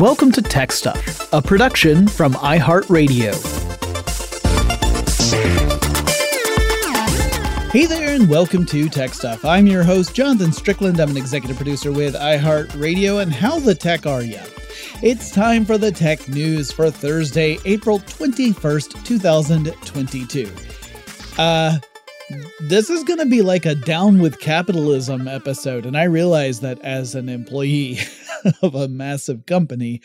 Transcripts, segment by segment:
Welcome to Tech Stuff, a production from iHeartRadio. Hey there, and welcome to Tech Stuff. I'm your host, Jonathan Strickland. I'm an executive producer with iHeartRadio, and how the tech are ya? It's time for the tech news for Thursday, April 21st, 2022. Uh, this is going to be like a down with capitalism episode, and I realize that as an employee of a massive company,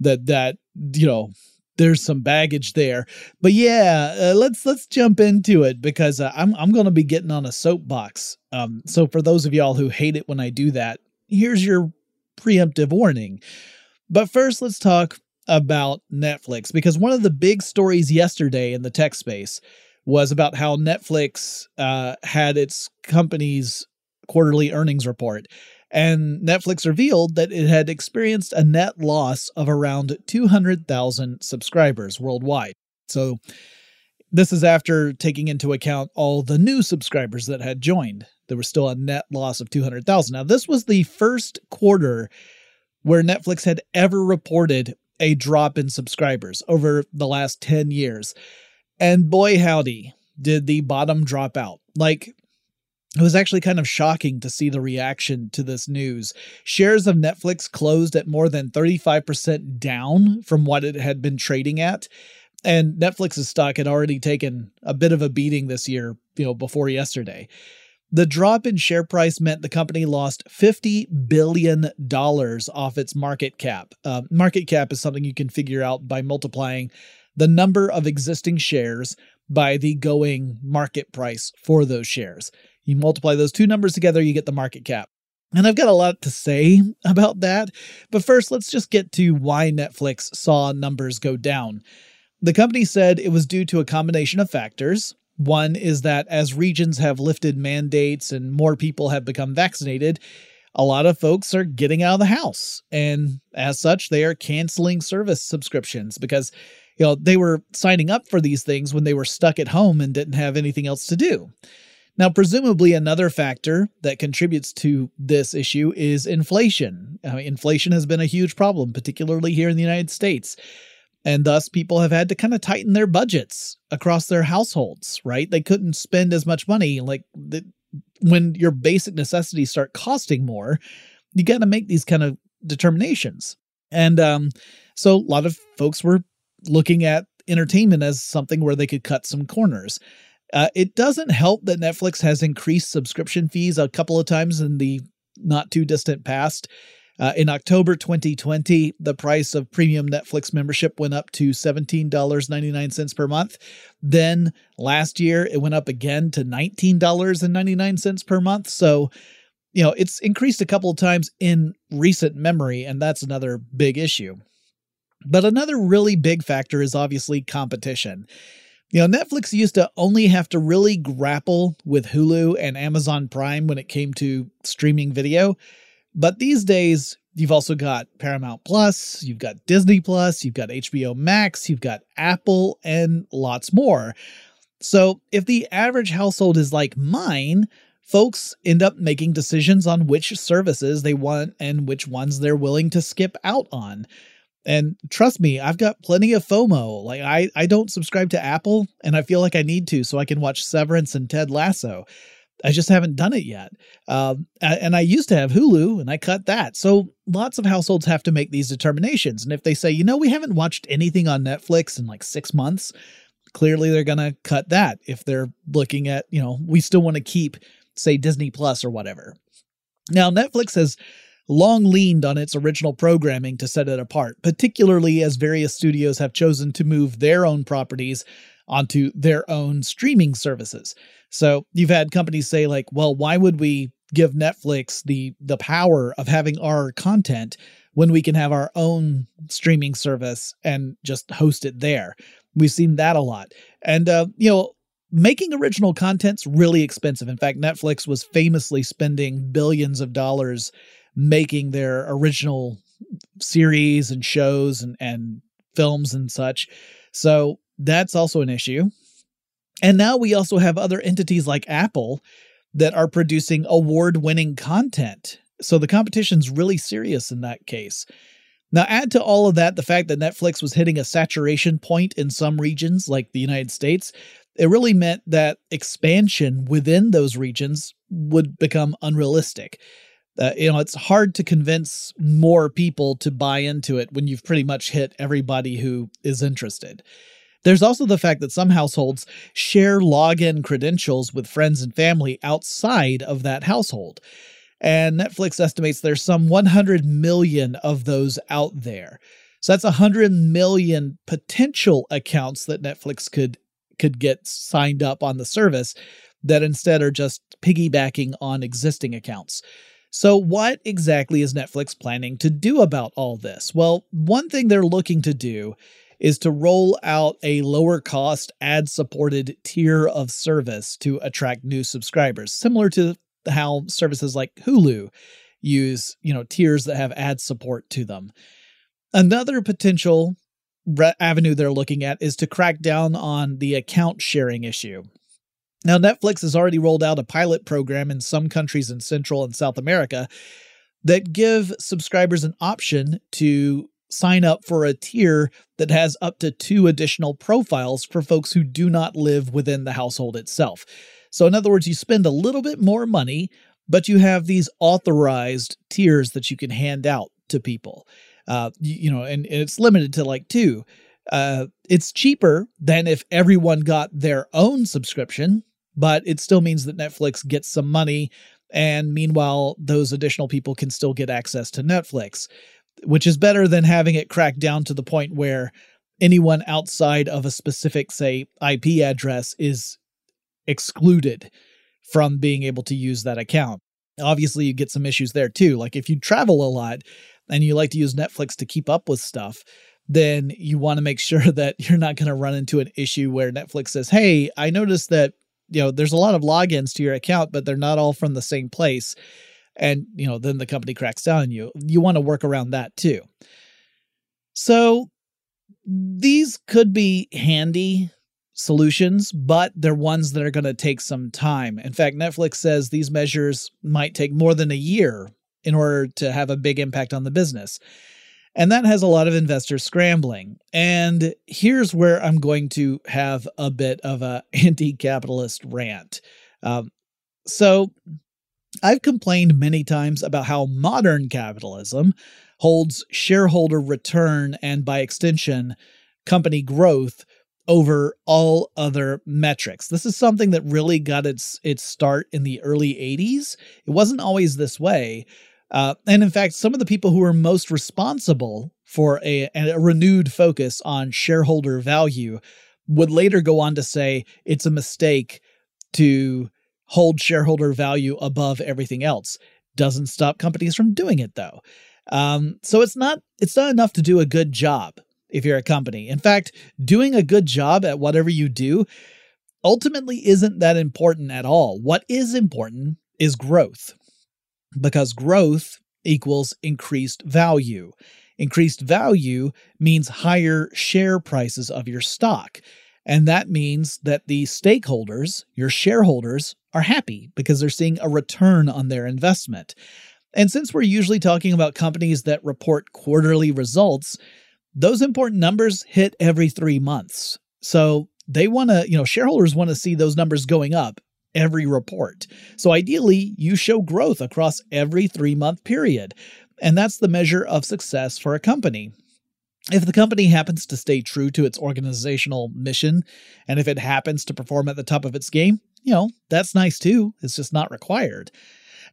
that that you know there's some baggage there. But yeah, uh, let's let's jump into it because uh, I'm I'm going to be getting on a soapbox. Um, so for those of y'all who hate it when I do that, here's your preemptive warning. But first, let's talk about Netflix because one of the big stories yesterday in the tech space was about how Netflix uh, had its company's quarterly earnings report. And Netflix revealed that it had experienced a net loss of around 200,000 subscribers worldwide. So, this is after taking into account all the new subscribers that had joined. There was still a net loss of 200,000. Now, this was the first quarter where Netflix had ever reported a drop in subscribers over the last 10 years. And boy, howdy, did the bottom drop out. Like, it was actually kind of shocking to see the reaction to this news. Shares of Netflix closed at more than 35% down from what it had been trading at. And Netflix's stock had already taken a bit of a beating this year, you know, before yesterday. The drop in share price meant the company lost $50 billion off its market cap. Uh, market cap is something you can figure out by multiplying the number of existing shares by the going market price for those shares. You multiply those two numbers together, you get the market cap. And I've got a lot to say about that. But first, let's just get to why Netflix saw numbers go down. The company said it was due to a combination of factors. One is that as regions have lifted mandates and more people have become vaccinated, a lot of folks are getting out of the house. And as such, they are canceling service subscriptions because you know, they were signing up for these things when they were stuck at home and didn't have anything else to do. Now, presumably, another factor that contributes to this issue is inflation. Inflation has been a huge problem, particularly here in the United States. And thus, people have had to kind of tighten their budgets across their households, right? They couldn't spend as much money. Like the, when your basic necessities start costing more, you got to make these kind of determinations. And um, so, a lot of folks were looking at entertainment as something where they could cut some corners. Uh, it doesn't help that Netflix has increased subscription fees a couple of times in the not too distant past. Uh, in October 2020, the price of premium Netflix membership went up to $17.99 per month. Then last year, it went up again to $19.99 per month. So, you know, it's increased a couple of times in recent memory, and that's another big issue. But another really big factor is obviously competition. You know, Netflix used to only have to really grapple with Hulu and Amazon Prime when it came to streaming video. But these days, you've also got Paramount Plus, you've got Disney Plus, you've got HBO Max, you've got Apple, and lots more. So if the average household is like mine, folks end up making decisions on which services they want and which ones they're willing to skip out on. And trust me, I've got plenty of FOMO. Like I, I don't subscribe to Apple and I feel like I need to so I can watch Severance and Ted Lasso. I just haven't done it yet. Um, and I used to have Hulu and I cut that. So lots of households have to make these determinations. And if they say, you know, we haven't watched anything on Netflix in like six months, clearly they're going to cut that. If they're looking at, you know, we still want to keep, say, Disney Plus or whatever. Now, Netflix has long leaned on its original programming to set it apart, particularly as various studios have chosen to move their own properties onto their own streaming services. So you've had companies say like, well, why would we give Netflix the the power of having our content when we can have our own streaming service and just host it there? We've seen that a lot. And uh, you know, making original content's really expensive. In fact, Netflix was famously spending billions of dollars making their original series and shows and, and films and such. So that's also an issue. And now we also have other entities like Apple that are producing award winning content. So the competition's really serious in that case. Now, add to all of that the fact that Netflix was hitting a saturation point in some regions, like the United States. It really meant that expansion within those regions would become unrealistic uh, you know it's hard to convince more people to buy into it when you've pretty much hit everybody who is interested. There's also the fact that some households share login credentials with friends and family outside of that household. And netflix estimates there's some 100 million of those out there. So that's 100 million potential accounts that netflix could could get signed up on the service that instead are just piggybacking on existing accounts so, what exactly is Netflix planning to do about all this? Well, one thing they're looking to do is to roll out a lower cost ad supported tier of service to attract new subscribers, similar to how services like Hulu use, you know, tiers that have ad support to them. Another potential avenue they're looking at is to crack down on the account sharing issue. Now, Netflix has already rolled out a pilot program in some countries in Central and South America that give subscribers an option to sign up for a tier that has up to two additional profiles for folks who do not live within the household itself. So, in other words, you spend a little bit more money, but you have these authorized tiers that you can hand out to people. Uh, you, you know, and, and it's limited to like two. Uh, it's cheaper than if everyone got their own subscription, but it still means that Netflix gets some money. And meanwhile, those additional people can still get access to Netflix, which is better than having it cracked down to the point where anyone outside of a specific, say, IP address is excluded from being able to use that account. Obviously, you get some issues there too. Like if you travel a lot and you like to use Netflix to keep up with stuff, then you want to make sure that you're not going to run into an issue where Netflix says, Hey, I noticed that you know, there's a lot of logins to your account, but they're not all from the same place. And, you know, then the company cracks down on you. You want to work around that too. So these could be handy solutions, but they're ones that are going to take some time. In fact, Netflix says these measures might take more than a year in order to have a big impact on the business. And that has a lot of investors scrambling. And here's where I'm going to have a bit of a anti-capitalist rant. Um, so I've complained many times about how modern capitalism holds shareholder return and by extension company growth over all other metrics. This is something that really got its its start in the early 80s. It wasn't always this way. Uh, and in fact, some of the people who were most responsible for a, a renewed focus on shareholder value would later go on to say it's a mistake to hold shareholder value above everything else. Doesn't stop companies from doing it though. Um, so it's not it's not enough to do a good job if you're a company. In fact, doing a good job at whatever you do ultimately isn't that important at all. What is important is growth because growth equals increased value. Increased value means higher share prices of your stock. And that means that the stakeholders, your shareholders, are happy because they're seeing a return on their investment. And since we're usually talking about companies that report quarterly results, those important numbers hit every three months. So they want to, you know, shareholders want to see those numbers going up every report. So ideally, you show growth across every three month period. And that's the measure of success for a company. If the company happens to stay true to its organizational mission, and if it happens to perform at the top of its game, you know, that's nice too. It's just not required.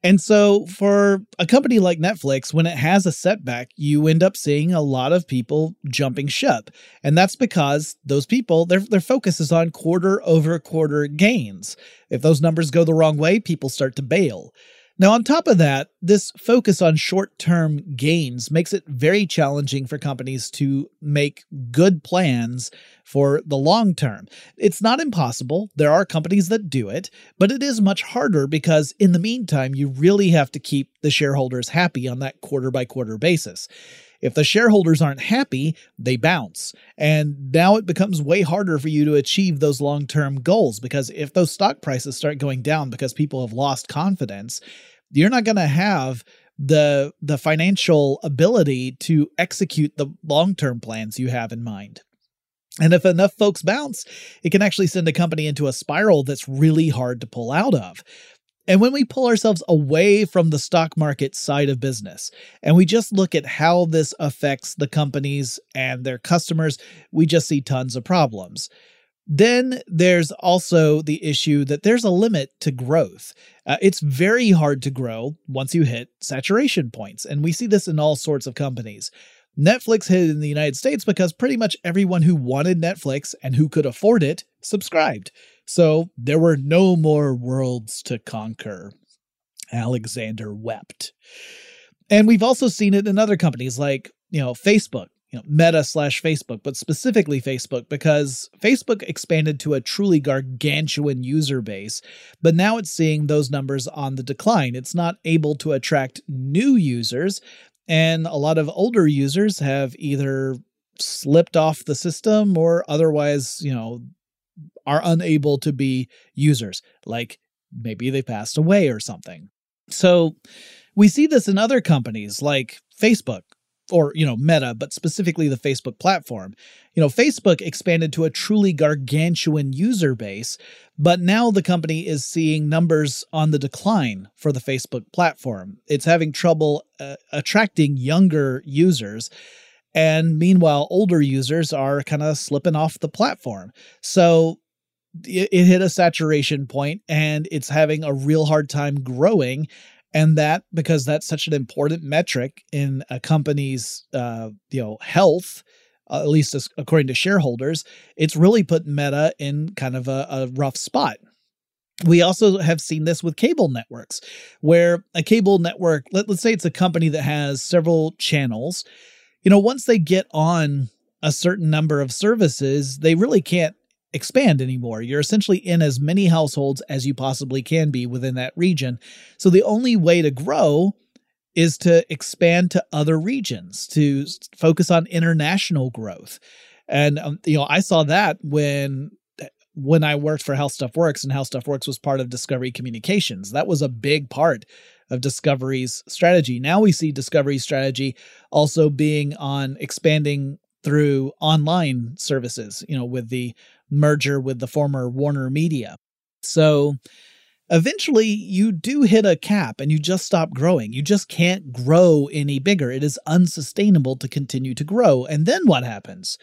And so for a company like Netflix, when it has a setback, you end up seeing a lot of people jumping ship. And that's because those people, their, their focus is on quarter over quarter gains. If those numbers go the wrong way, people start to bail. Now, on top of that, this focus on short term gains makes it very challenging for companies to make good plans for the long term. It's not impossible. There are companies that do it, but it is much harder because in the meantime, you really have to keep the shareholders happy on that quarter by quarter basis. If the shareholders aren't happy, they bounce. And now it becomes way harder for you to achieve those long term goals because if those stock prices start going down because people have lost confidence, you're not going to have the the financial ability to execute the long-term plans you have in mind. And if enough folks bounce, it can actually send a company into a spiral that's really hard to pull out of. And when we pull ourselves away from the stock market side of business and we just look at how this affects the companies and their customers, we just see tons of problems. Then there's also the issue that there's a limit to growth. Uh, it's very hard to grow once you hit saturation points, and we see this in all sorts of companies. Netflix hit in the United States because pretty much everyone who wanted Netflix and who could afford it subscribed. So there were no more worlds to conquer. Alexander wept. And we've also seen it in other companies like, you know, Facebook you know, Meta slash Facebook, but specifically Facebook, because Facebook expanded to a truly gargantuan user base, but now it's seeing those numbers on the decline. It's not able to attract new users, and a lot of older users have either slipped off the system or otherwise, you know, are unable to be users, like maybe they passed away or something. So we see this in other companies like Facebook, or you know meta but specifically the facebook platform. You know facebook expanded to a truly gargantuan user base but now the company is seeing numbers on the decline for the facebook platform. It's having trouble uh, attracting younger users and meanwhile older users are kind of slipping off the platform. So it, it hit a saturation point and it's having a real hard time growing and that because that's such an important metric in a company's uh, you know health uh, at least as, according to shareholders it's really put meta in kind of a, a rough spot. We also have seen this with cable networks where a cable network let, let's say it's a company that has several channels you know once they get on a certain number of services they really can't expand anymore. You're essentially in as many households as you possibly can be within that region. So the only way to grow is to expand to other regions, to focus on international growth. And um, you know, I saw that when when I worked for How Stuff Works, and How Stuff Works was part of Discovery Communications. That was a big part of Discovery's strategy. Now we see Discovery's strategy also being on expanding through online services, you know, with the merger with the former Warner Media. So eventually you do hit a cap and you just stop growing. You just can't grow any bigger. It is unsustainable to continue to grow. And then what happens?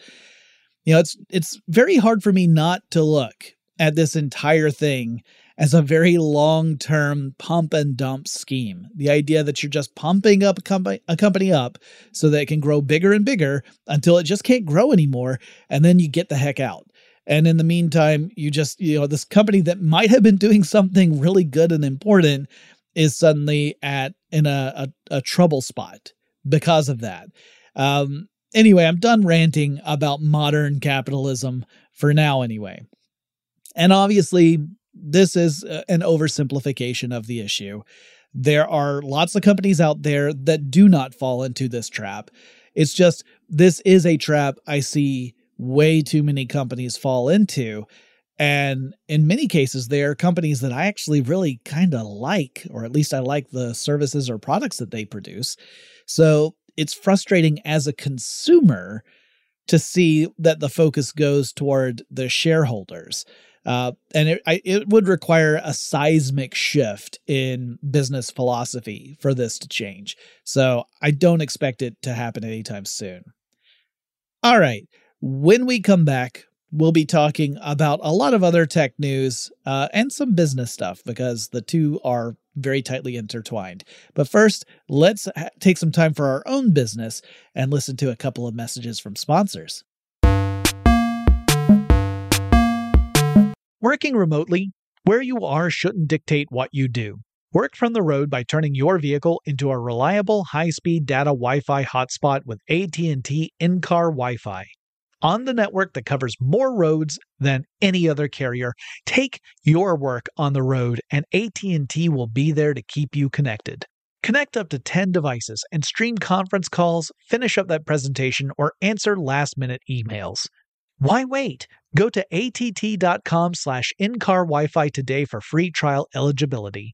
You know, it's it's very hard for me not to look at this entire thing as a very long term pump and dump scheme. The idea that you're just pumping up a company, a company up so that it can grow bigger and bigger until it just can't grow anymore, and then you get the heck out. And in the meantime, you just, you know, this company that might have been doing something really good and important is suddenly at in a, a, a trouble spot because of that. Um, anyway, I'm done ranting about modern capitalism for now, anyway. And obviously, this is uh, an oversimplification of the issue. There are lots of companies out there that do not fall into this trap. It's just this is a trap I see way too many companies fall into. And in many cases, they are companies that I actually really kind of like, or at least I like the services or products that they produce. So it's frustrating as a consumer to see that the focus goes toward the shareholders. Uh, and it, I, it would require a seismic shift in business philosophy for this to change. So I don't expect it to happen anytime soon. All right. When we come back, we'll be talking about a lot of other tech news uh, and some business stuff because the two are very tightly intertwined. But first, let's ha- take some time for our own business and listen to a couple of messages from sponsors. Working remotely, where you are shouldn't dictate what you do. Work from the road by turning your vehicle into a reliable high-speed data Wi-Fi hotspot with AT&T in-car Wi-Fi. On the network that covers more roads than any other carrier, take your work on the road and AT&T will be there to keep you connected. Connect up to 10 devices and stream conference calls, finish up that presentation, or answer last-minute emails. Why wait? Go to att.com slash in-car Wi-Fi today for free trial eligibility.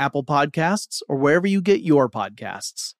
Apple Podcasts, or wherever you get your podcasts.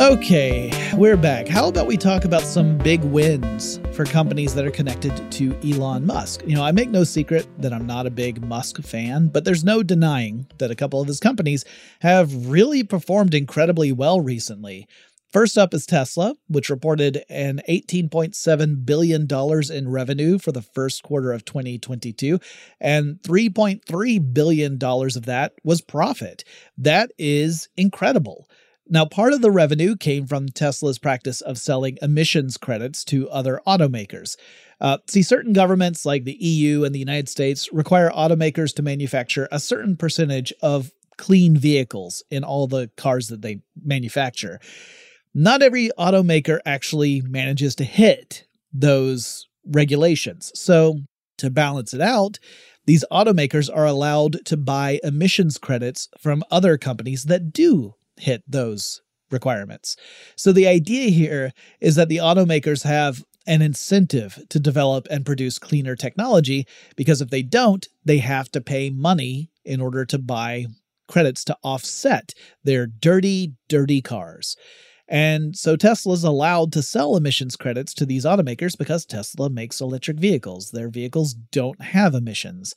Okay, we're back. How about we talk about some big wins for companies that are connected to Elon Musk? You know, I make no secret that I'm not a big Musk fan, but there's no denying that a couple of his companies have really performed incredibly well recently. First up is Tesla, which reported an $18.7 billion in revenue for the first quarter of 2022, and $3.3 billion of that was profit. That is incredible. Now, part of the revenue came from Tesla's practice of selling emissions credits to other automakers. Uh, see, certain governments like the EU and the United States require automakers to manufacture a certain percentage of clean vehicles in all the cars that they manufacture. Not every automaker actually manages to hit those regulations. So, to balance it out, these automakers are allowed to buy emissions credits from other companies that do hit those requirements. So the idea here is that the automakers have an incentive to develop and produce cleaner technology because if they don't, they have to pay money in order to buy credits to offset their dirty, dirty cars. And so Tesla's allowed to sell emissions credits to these automakers because Tesla makes electric vehicles. Their vehicles don't have emissions.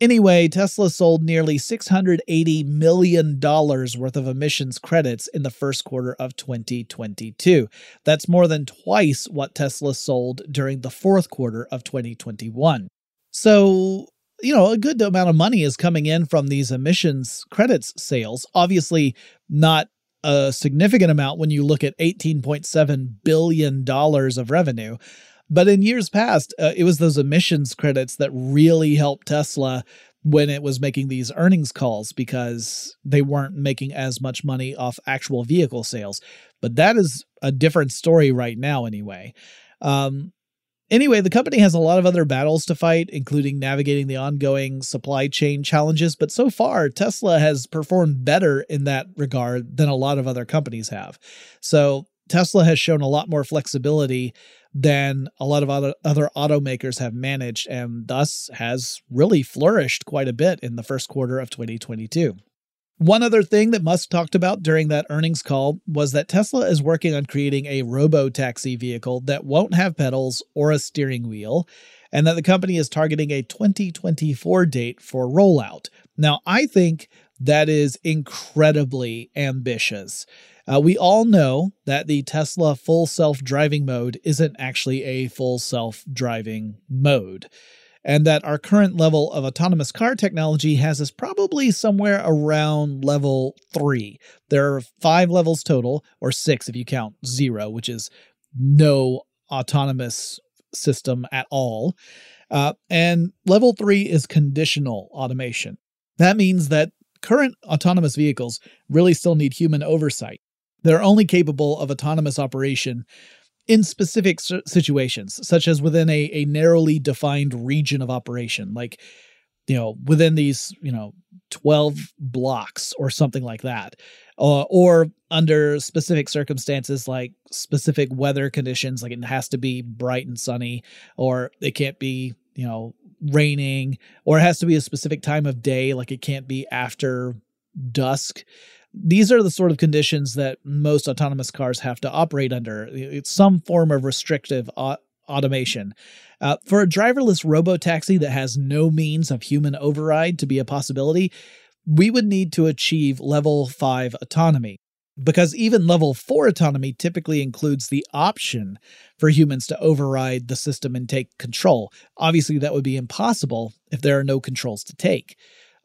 Anyway, Tesla sold nearly $680 million worth of emissions credits in the first quarter of 2022. That's more than twice what Tesla sold during the fourth quarter of 2021. So, you know, a good amount of money is coming in from these emissions credits sales. Obviously, not a significant amount when you look at $18.7 billion of revenue. But in years past, uh, it was those emissions credits that really helped Tesla when it was making these earnings calls because they weren't making as much money off actual vehicle sales. But that is a different story right now, anyway. Um, anyway, the company has a lot of other battles to fight, including navigating the ongoing supply chain challenges. But so far, Tesla has performed better in that regard than a lot of other companies have. So Tesla has shown a lot more flexibility than a lot of other, automakers have managed and thus has really flourished quite a bit in the first quarter of 2022. One other thing that Musk talked about during that earnings call was that Tesla is working on creating a robo taxi vehicle that won't have pedals or a steering wheel, and that the company is targeting a 2024 date for rollout. Now, I think that is incredibly ambitious. Uh, we all know that the Tesla full self driving mode isn't actually a full self driving mode, and that our current level of autonomous car technology has us probably somewhere around level three. There are five levels total, or six if you count zero, which is no autonomous system at all. Uh, and level three is conditional automation. That means that current autonomous vehicles really still need human oversight. They're only capable of autonomous operation in specific situations, such as within a, a narrowly defined region of operation, like, you know, within these, you know, 12 blocks or something like that. Uh, or under specific circumstances like specific weather conditions, like it has to be bright and sunny, or it can't be, you know, raining, or it has to be a specific time of day, like it can't be after dusk these are the sort of conditions that most autonomous cars have to operate under. It's some form of restrictive automation. Uh, for a driverless robo taxi that has no means of human override to be a possibility, we would need to achieve level 5 autonomy. Because even level 4 autonomy typically includes the option for humans to override the system and take control. Obviously, that would be impossible if there are no controls to take.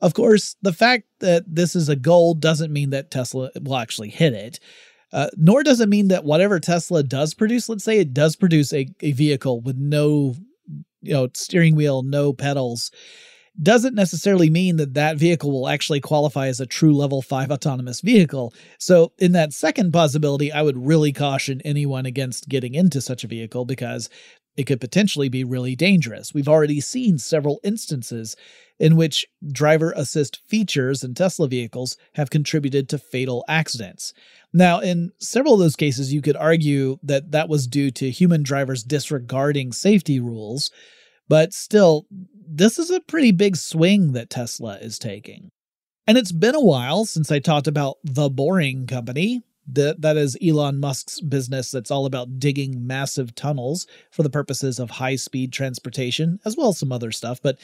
Of course, the fact that this is a goal doesn't mean that Tesla will actually hit it. Uh, nor does it mean that whatever Tesla does produce, let's say it does produce a, a vehicle with no you know steering wheel, no pedals, doesn't necessarily mean that that vehicle will actually qualify as a true level 5 autonomous vehicle. So, in that second possibility, I would really caution anyone against getting into such a vehicle because it could potentially be really dangerous. We've already seen several instances in which driver assist features in Tesla vehicles have contributed to fatal accidents. Now, in several of those cases, you could argue that that was due to human drivers disregarding safety rules, but still, this is a pretty big swing that Tesla is taking. And it's been a while since I talked about The Boring Company, the, that is Elon Musk's business that's all about digging massive tunnels for the purposes of high speed transportation, as well as some other stuff. But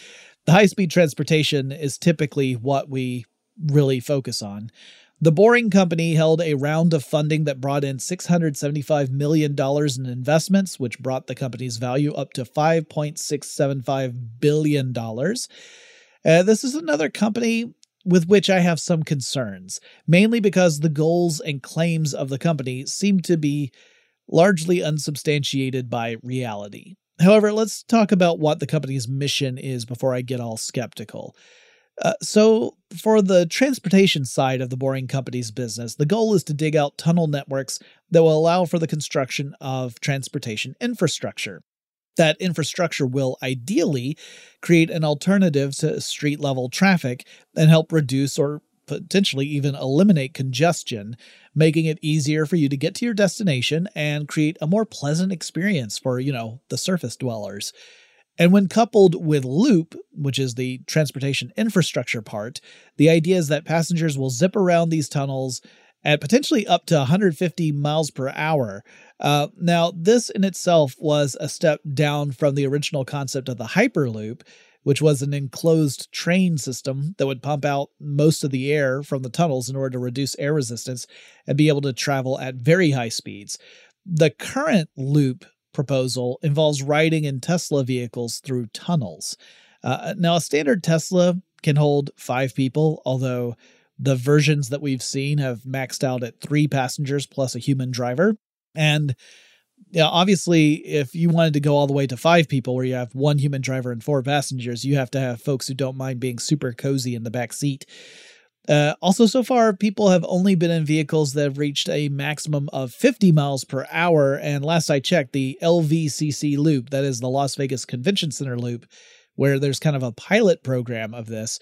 the high speed transportation is typically what we really focus on. The Boring Company held a round of funding that brought in $675 million in investments, which brought the company's value up to $5.675 billion. Uh, this is another company with which I have some concerns, mainly because the goals and claims of the company seem to be largely unsubstantiated by reality. However, let's talk about what the company's mission is before I get all skeptical. Uh, so, for the transportation side of the Boring Company's business, the goal is to dig out tunnel networks that will allow for the construction of transportation infrastructure that infrastructure will ideally create an alternative to street level traffic and help reduce or potentially even eliminate congestion, making it easier for you to get to your destination and create a more pleasant experience for, you know, the surface dwellers. And when coupled with Loop, which is the transportation infrastructure part, the idea is that passengers will zip around these tunnels at potentially up to 150 miles per hour. Uh, now, this in itself was a step down from the original concept of the Hyperloop, which was an enclosed train system that would pump out most of the air from the tunnels in order to reduce air resistance and be able to travel at very high speeds. The current loop proposal involves riding in Tesla vehicles through tunnels. Uh, now, a standard Tesla can hold five people, although the versions that we've seen have maxed out at three passengers plus a human driver. And obviously, if you wanted to go all the way to five people, where you have one human driver and four passengers, you have to have folks who don't mind being super cozy in the back seat. Uh, also, so far, people have only been in vehicles that have reached a maximum of 50 miles per hour. And last I checked, the LVCC loop, that is the Las Vegas Convention Center loop, where there's kind of a pilot program of this,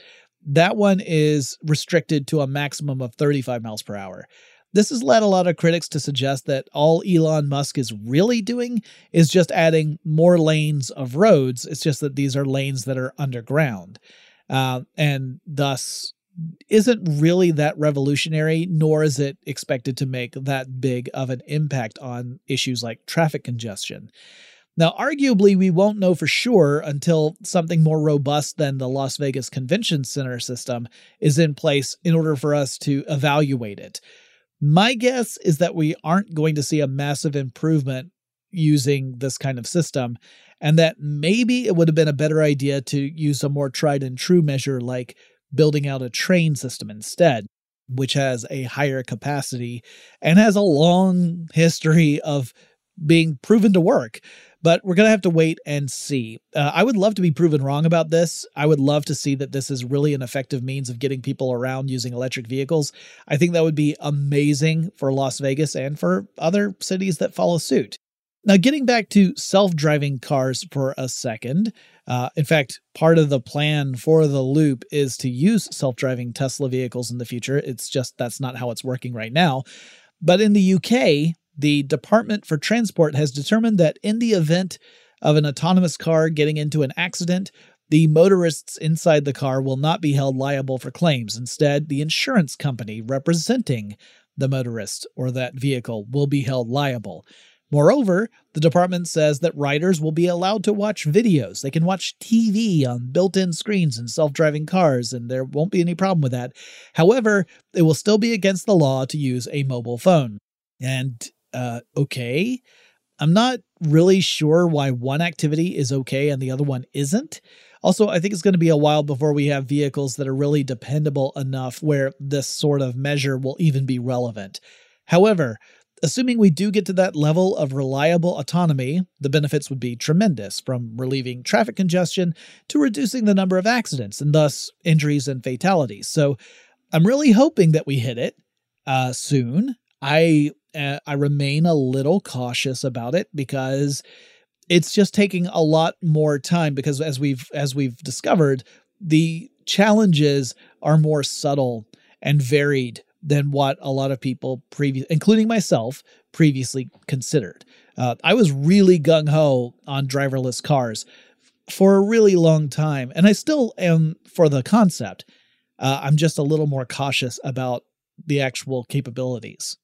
that one is restricted to a maximum of 35 miles per hour. This has led a lot of critics to suggest that all Elon Musk is really doing is just adding more lanes of roads. It's just that these are lanes that are underground. Uh, and thus isn't really that revolutionary, nor is it expected to make that big of an impact on issues like traffic congestion. Now, arguably, we won't know for sure until something more robust than the Las Vegas Convention Center system is in place in order for us to evaluate it. My guess is that we aren't going to see a massive improvement using this kind of system, and that maybe it would have been a better idea to use a more tried and true measure like building out a train system instead, which has a higher capacity and has a long history of being proven to work but we're going to have to wait and see. Uh, I would love to be proven wrong about this. I would love to see that this is really an effective means of getting people around using electric vehicles. I think that would be amazing for Las Vegas and for other cities that follow suit. Now, getting back to self driving cars for a second. Uh, in fact, part of the plan for the loop is to use self driving Tesla vehicles in the future. It's just that's not how it's working right now. But in the UK, the Department for Transport has determined that in the event of an autonomous car getting into an accident, the motorists inside the car will not be held liable for claims. Instead, the insurance company representing the motorist or that vehicle will be held liable. Moreover, the department says that riders will be allowed to watch videos. They can watch TV on built in screens in self driving cars, and there won't be any problem with that. However, it will still be against the law to use a mobile phone. And uh, okay. I'm not really sure why one activity is okay and the other one isn't. Also, I think it's going to be a while before we have vehicles that are really dependable enough where this sort of measure will even be relevant. However, assuming we do get to that level of reliable autonomy, the benefits would be tremendous from relieving traffic congestion to reducing the number of accidents and thus injuries and fatalities. So I'm really hoping that we hit it uh, soon. I uh, I remain a little cautious about it because it's just taking a lot more time because as we've as we've discovered, the challenges are more subtle and varied than what a lot of people previous including myself previously considered. Uh, I was really gung ho on driverless cars for a really long time, and I still am for the concept. Uh, I'm just a little more cautious about the actual capabilities.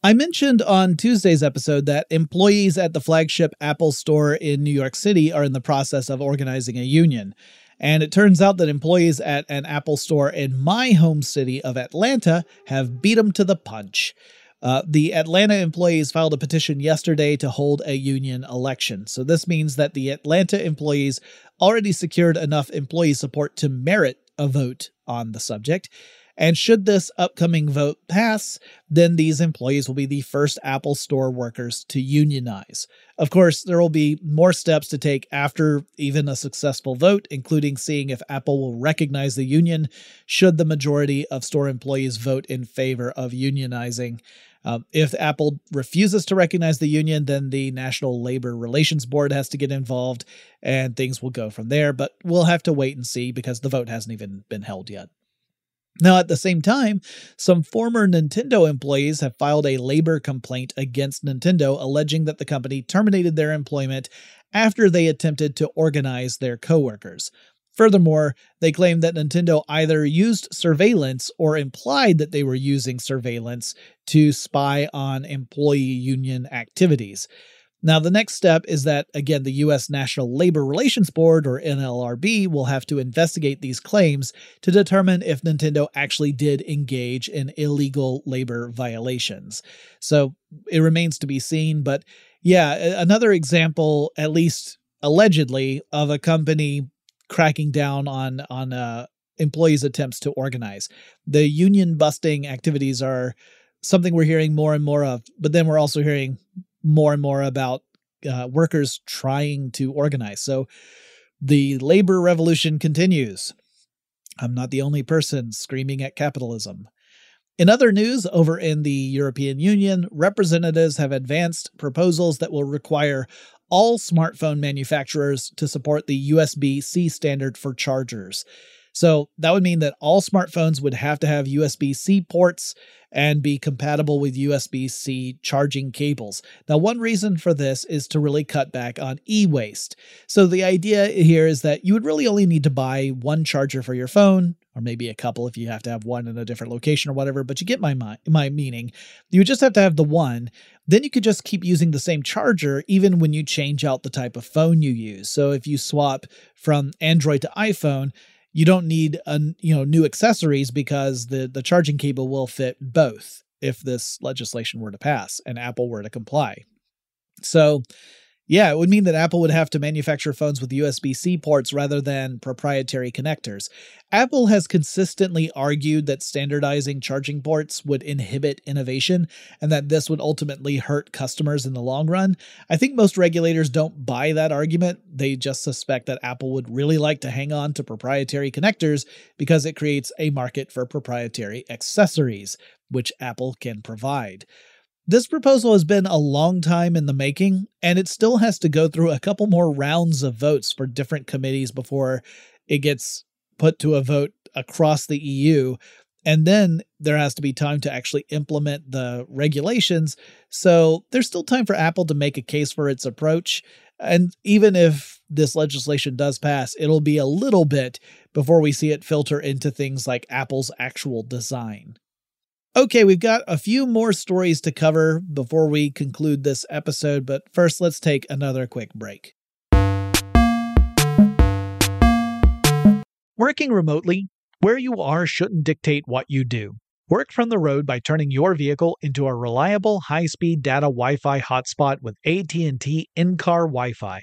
I mentioned on Tuesday's episode that employees at the flagship Apple store in New York City are in the process of organizing a union. And it turns out that employees at an Apple store in my home city of Atlanta have beat them to the punch. Uh, the Atlanta employees filed a petition yesterday to hold a union election. So, this means that the Atlanta employees already secured enough employee support to merit a vote on the subject. And should this upcoming vote pass, then these employees will be the first Apple Store workers to unionize. Of course, there will be more steps to take after even a successful vote, including seeing if Apple will recognize the union should the majority of store employees vote in favor of unionizing. Um, if Apple refuses to recognize the union, then the National Labor Relations Board has to get involved and things will go from there. But we'll have to wait and see because the vote hasn't even been held yet. Now, at the same time, some former Nintendo employees have filed a labor complaint against Nintendo, alleging that the company terminated their employment after they attempted to organize their coworkers. Furthermore, they claim that Nintendo either used surveillance or implied that they were using surveillance to spy on employee union activities. Now, the next step is that, again, the U.S. National Labor Relations Board, or NLRB, will have to investigate these claims to determine if Nintendo actually did engage in illegal labor violations. So it remains to be seen. But yeah, another example, at least allegedly, of a company cracking down on on uh, employees' attempts to organize. The union busting activities are something we're hearing more and more of, but then we're also hearing more and more about uh, workers trying to organize. So the labor revolution continues. I'm not the only person screaming at capitalism. In other news, over in the European Union, representatives have advanced proposals that will require all smartphone manufacturers to support the USB C standard for chargers. So that would mean that all smartphones would have to have USB C ports and be compatible with USB C charging cables. Now, one reason for this is to really cut back on e waste. So, the idea here is that you would really only need to buy one charger for your phone, or maybe a couple if you have to have one in a different location or whatever, but you get my, my, my meaning. You would just have to have the one. Then you could just keep using the same charger even when you change out the type of phone you use. So, if you swap from Android to iPhone, you don't need a, you know new accessories because the the charging cable will fit both if this legislation were to pass and Apple were to comply. So yeah, it would mean that Apple would have to manufacture phones with USB C ports rather than proprietary connectors. Apple has consistently argued that standardizing charging ports would inhibit innovation and that this would ultimately hurt customers in the long run. I think most regulators don't buy that argument. They just suspect that Apple would really like to hang on to proprietary connectors because it creates a market for proprietary accessories, which Apple can provide. This proposal has been a long time in the making, and it still has to go through a couple more rounds of votes for different committees before it gets put to a vote across the EU. And then there has to be time to actually implement the regulations. So there's still time for Apple to make a case for its approach. And even if this legislation does pass, it'll be a little bit before we see it filter into things like Apple's actual design. Okay, we've got a few more stories to cover before we conclude this episode, but first let's take another quick break. Working remotely, where you are shouldn't dictate what you do. Work from the road by turning your vehicle into a reliable high-speed data Wi-Fi hotspot with AT&T in-car Wi-Fi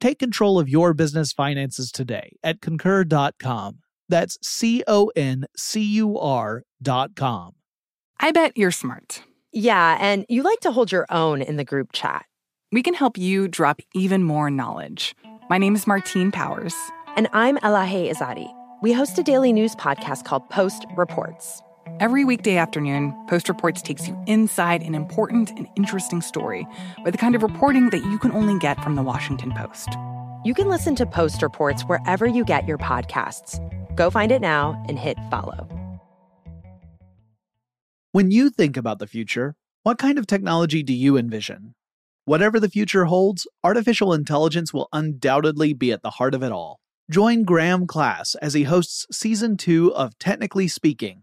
Take control of your business finances today at concur.com. That's C O N C U R.com. I bet you're smart. Yeah, and you like to hold your own in the group chat we can help you drop even more knowledge. My name is Martine Powers. And I'm Elahe Izadi. We host a daily news podcast called Post Reports. Every weekday afternoon, Post Reports takes you inside an important and interesting story with the kind of reporting that you can only get from the Washington Post. You can listen to Post Reports wherever you get your podcasts. Go find it now and hit follow. When you think about the future, what kind of technology do you envision? Whatever the future holds, artificial intelligence will undoubtedly be at the heart of it all. Join Graham Class as he hosts season two of Technically Speaking,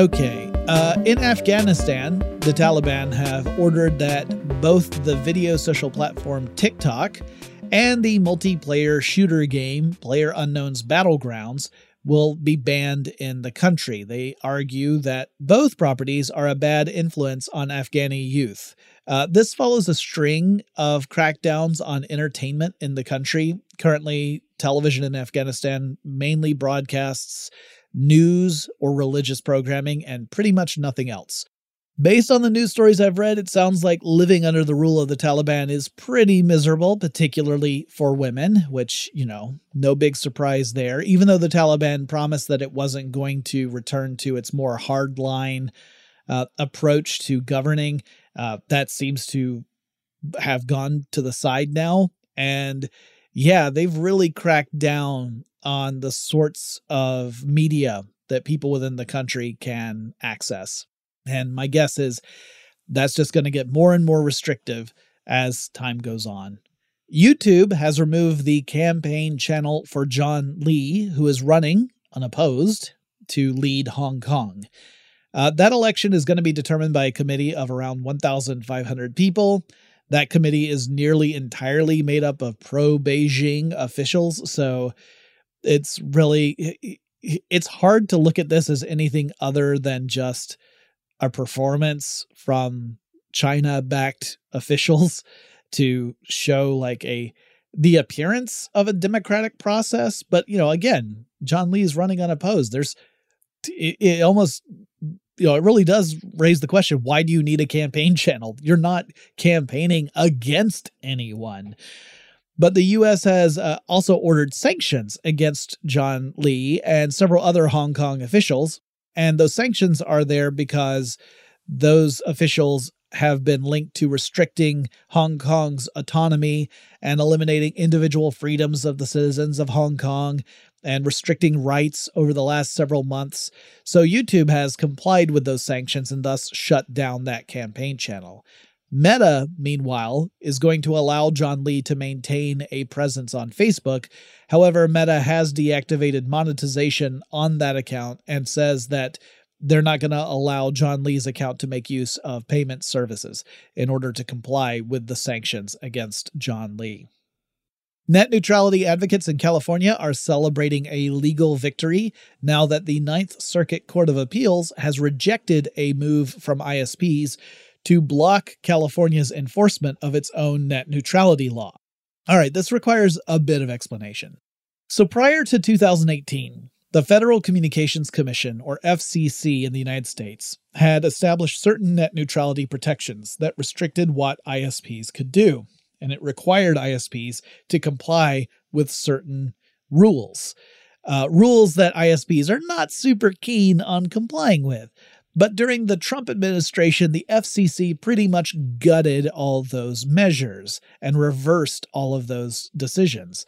Okay. Uh, in Afghanistan, the Taliban have ordered that both the video social platform TikTok and the multiplayer shooter game Player Unknown's Battlegrounds will be banned in the country. They argue that both properties are a bad influence on Afghani youth. Uh, this follows a string of crackdowns on entertainment in the country. Currently, television in Afghanistan mainly broadcasts news or religious programming and pretty much nothing else. Based on the news stories I've read, it sounds like living under the rule of the Taliban is pretty miserable, particularly for women, which, you know, no big surprise there. Even though the Taliban promised that it wasn't going to return to its more hardline uh, approach to governing, uh, that seems to have gone to the side now. And yeah, they've really cracked down on the sorts of media that people within the country can access. And my guess is that's just going to get more and more restrictive as time goes on. YouTube has removed the campaign channel for John Lee, who is running unopposed to lead Hong Kong. Uh, that election is going to be determined by a committee of around 1,500 people. That committee is nearly entirely made up of pro Beijing officials. So it's really, it's hard to look at this as anything other than just a performance from China backed officials to show like a the appearance of a democratic process but you know again John Lee is running unopposed there's it, it almost you know, it really does raise the question why do you need a campaign channel? You're not campaigning against anyone. But the U.S. has uh, also ordered sanctions against John Lee and several other Hong Kong officials. And those sanctions are there because those officials have been linked to restricting Hong Kong's autonomy and eliminating individual freedoms of the citizens of Hong Kong and restricting rights over the last several months. So YouTube has complied with those sanctions and thus shut down that campaign channel. Meta, meanwhile, is going to allow John Lee to maintain a presence on Facebook. However, Meta has deactivated monetization on that account and says that they're not going to allow John Lee's account to make use of payment services in order to comply with the sanctions against John Lee. Net neutrality advocates in California are celebrating a legal victory now that the Ninth Circuit Court of Appeals has rejected a move from ISPs to block California's enforcement of its own net neutrality law. All right, this requires a bit of explanation. So prior to 2018, the Federal Communications Commission, or FCC in the United States, had established certain net neutrality protections that restricted what ISPs could do, and it required ISPs to comply with certain rules. Uh, rules that ISPs are not super keen on complying with. But during the Trump administration, the FCC pretty much gutted all those measures and reversed all of those decisions.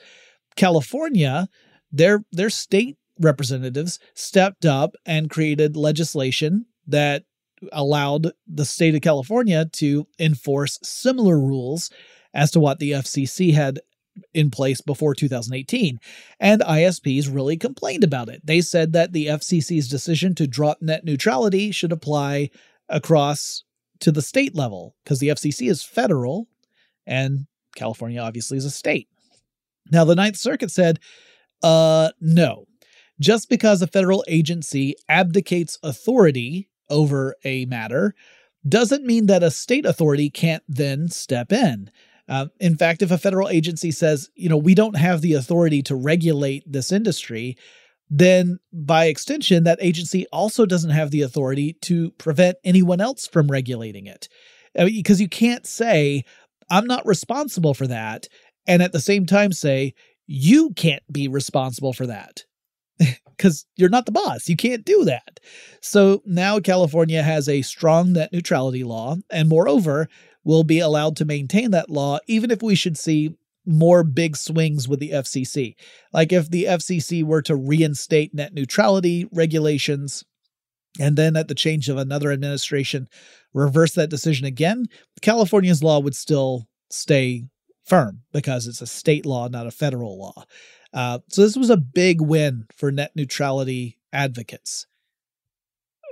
California, their their state representatives stepped up and created legislation that allowed the state of California to enforce similar rules as to what the FCC had in place before 2018. And ISPs really complained about it. They said that the FCC's decision to drop net neutrality should apply across to the state level because the FCC is federal and California obviously is a state. Now, the Ninth Circuit said, uh, no. Just because a federal agency abdicates authority over a matter doesn't mean that a state authority can't then step in. Uh, in fact, if a federal agency says, you know, we don't have the authority to regulate this industry, then by extension, that agency also doesn't have the authority to prevent anyone else from regulating it. Because you can't say, I'm not responsible for that, and at the same time say, you can't be responsible for that. Because you're not the boss. You can't do that. So now California has a strong net neutrality law. And moreover, will be allowed to maintain that law, even if we should see more big swings with the FCC. Like if the FCC were to reinstate net neutrality regulations, and then at the change of another administration, reverse that decision again, California's law would still stay firm because it's a state law, not a federal law. Uh, so this was a big win for net neutrality advocates.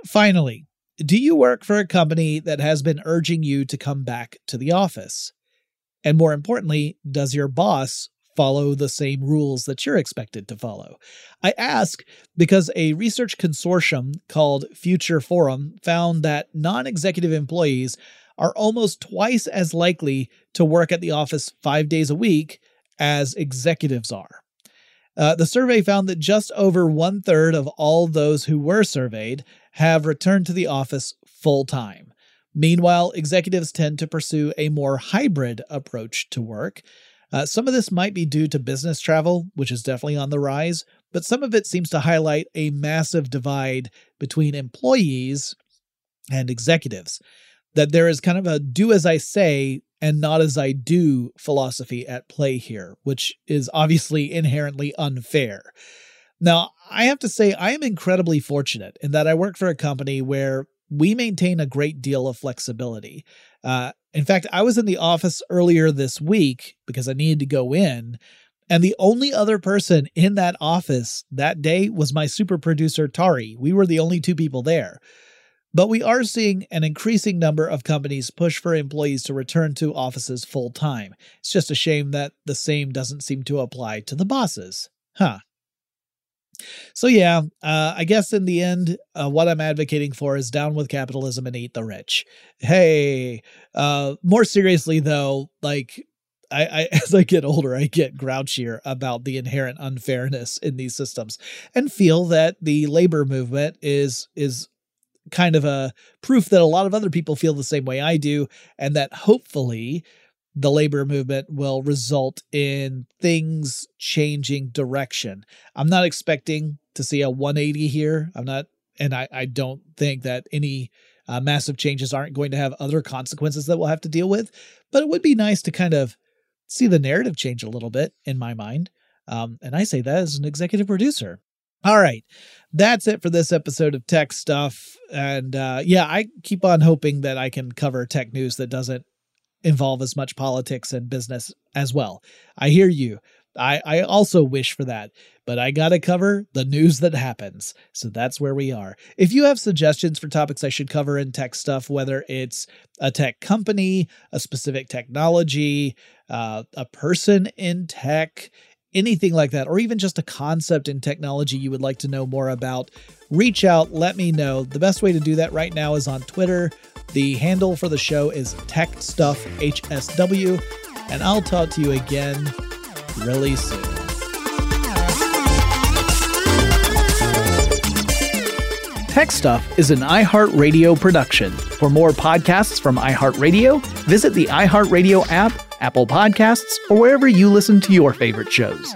Finally, do you work for a company that has been urging you to come back to the office? And more importantly, does your boss follow the same rules that you're expected to follow? I ask because a research consortium called Future Forum found that non executive employees are almost twice as likely to work at the office five days a week as executives are. Uh, the survey found that just over one third of all those who were surveyed have returned to the office full time. Meanwhile, executives tend to pursue a more hybrid approach to work. Uh, some of this might be due to business travel, which is definitely on the rise, but some of it seems to highlight a massive divide between employees and executives. That there is kind of a do as I say and not as I do philosophy at play here, which is obviously inherently unfair. Now, I have to say, I am incredibly fortunate in that I work for a company where we maintain a great deal of flexibility. Uh, in fact, I was in the office earlier this week because I needed to go in, and the only other person in that office that day was my super producer, Tari. We were the only two people there. But we are seeing an increasing number of companies push for employees to return to offices full time. It's just a shame that the same doesn't seem to apply to the bosses. Huh. So, yeah, uh, I guess in the end, uh, what I'm advocating for is down with capitalism and eat the rich. Hey, uh, more seriously, though, like, I, I, as I get older, I get grouchier about the inherent unfairness in these systems, and feel that the labor movement is is kind of a proof that a lot of other people feel the same way I do, and that hopefully the labor movement will result in things changing direction. I'm not expecting to see a 180 here. I'm not, and I, I don't think that any uh, massive changes aren't going to have other consequences that we'll have to deal with, but it would be nice to kind of see the narrative change a little bit in my mind. Um, and I say that as an executive producer. All right. That's it for this episode of Tech Stuff. And uh, yeah, I keep on hoping that I can cover tech news that doesn't involve as much politics and business as well. I hear you. I, I also wish for that, but I gotta cover the news that happens. So that's where we are. If you have suggestions for topics I should cover in tech stuff, whether it's a tech company, a specific technology, uh, a person in tech, anything like that, or even just a concept in technology you would like to know more about, reach out, let me know. The best way to do that right now is on Twitter. The handle for the show is Tech Stuff HSW, and I'll talk to you again really soon. Tech Stuff is an iHeartRadio production. For more podcasts from iHeartRadio, visit the iHeartRadio app, Apple Podcasts, or wherever you listen to your favorite shows.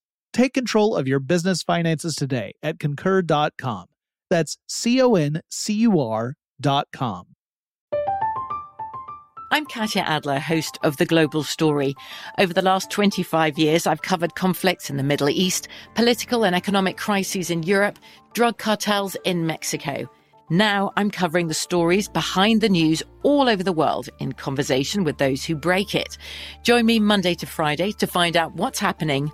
Take control of your business finances today at concur.com. That's C O N C U R dot com. I'm Katya Adler, host of The Global Story. Over the last 25 years, I've covered conflicts in the Middle East, political and economic crises in Europe, drug cartels in Mexico. Now I'm covering the stories behind the news all over the world in conversation with those who break it. Join me Monday to Friday to find out what's happening,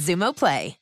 Xumo Play.